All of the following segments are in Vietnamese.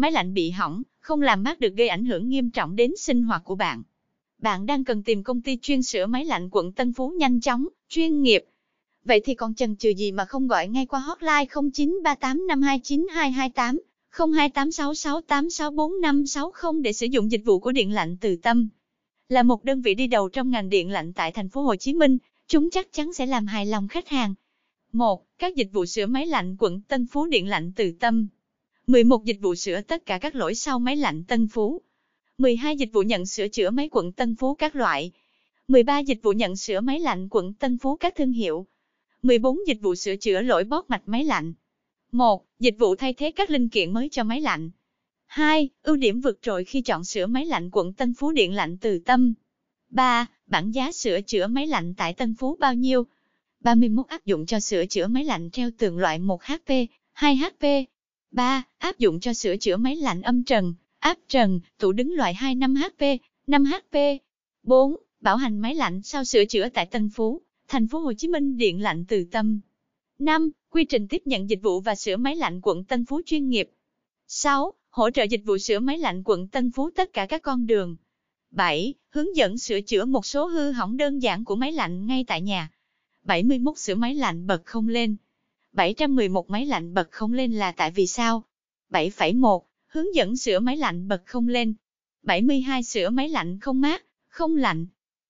máy lạnh bị hỏng, không làm mát được gây ảnh hưởng nghiêm trọng đến sinh hoạt của bạn. Bạn đang cần tìm công ty chuyên sửa máy lạnh quận Tân Phú nhanh chóng, chuyên nghiệp. Vậy thì còn chần chừ gì mà không gọi ngay qua hotline 0938529228, 0286686460 để sử dụng dịch vụ của điện lạnh từ tâm. Là một đơn vị đi đầu trong ngành điện lạnh tại thành phố Hồ Chí Minh, chúng chắc chắn sẽ làm hài lòng khách hàng. 1. Các dịch vụ sửa máy lạnh quận Tân Phú điện lạnh từ tâm. 11 dịch vụ sửa tất cả các lỗi sau máy lạnh Tân Phú. 12 dịch vụ nhận sửa chữa máy quận Tân Phú các loại. 13 dịch vụ nhận sửa máy lạnh quận Tân Phú các thương hiệu. 14 dịch vụ sửa chữa lỗi bóp mạch máy lạnh. 1. Dịch vụ thay thế các linh kiện mới cho máy lạnh. 2. Ưu điểm vượt trội khi chọn sửa máy lạnh quận Tân Phú điện lạnh từ tâm. 3. Bản giá sửa chữa máy lạnh tại Tân Phú bao nhiêu? 31 áp dụng cho sửa chữa máy lạnh treo tường loại 1 HP, 2 HP. 3. Áp dụng cho sửa chữa máy lạnh âm trần, áp trần, tủ đứng loại 25 HP, 5 HP. 4. Bảo hành máy lạnh sau sửa chữa tại Tân Phú, thành phố Hồ Chí Minh điện lạnh từ tâm. 5. Quy trình tiếp nhận dịch vụ và sửa máy lạnh quận Tân Phú chuyên nghiệp. 6. Hỗ trợ dịch vụ sửa máy lạnh quận Tân Phú tất cả các con đường. 7. Hướng dẫn sửa chữa một số hư hỏng đơn giản của máy lạnh ngay tại nhà. 71 sửa máy lạnh bật không lên. 711 máy lạnh bật không lên là tại vì sao? 7,1 hướng dẫn sửa máy lạnh bật không lên. 72 sửa máy lạnh không mát, không lạnh.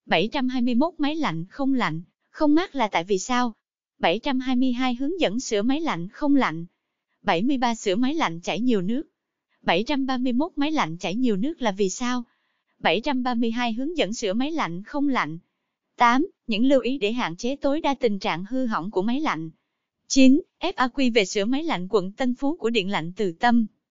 721 máy lạnh không lạnh, không mát là tại vì sao? 722 hướng dẫn sửa máy lạnh không lạnh. 73 sửa máy lạnh chảy nhiều nước. 731 máy lạnh chảy nhiều nước là vì sao? 732 hướng dẫn sửa máy lạnh không lạnh. 8. Những lưu ý để hạn chế tối đa tình trạng hư hỏng của máy lạnh. 9. FAQ về sửa máy lạnh quận Tân Phú của Điện lạnh Từ Tâm.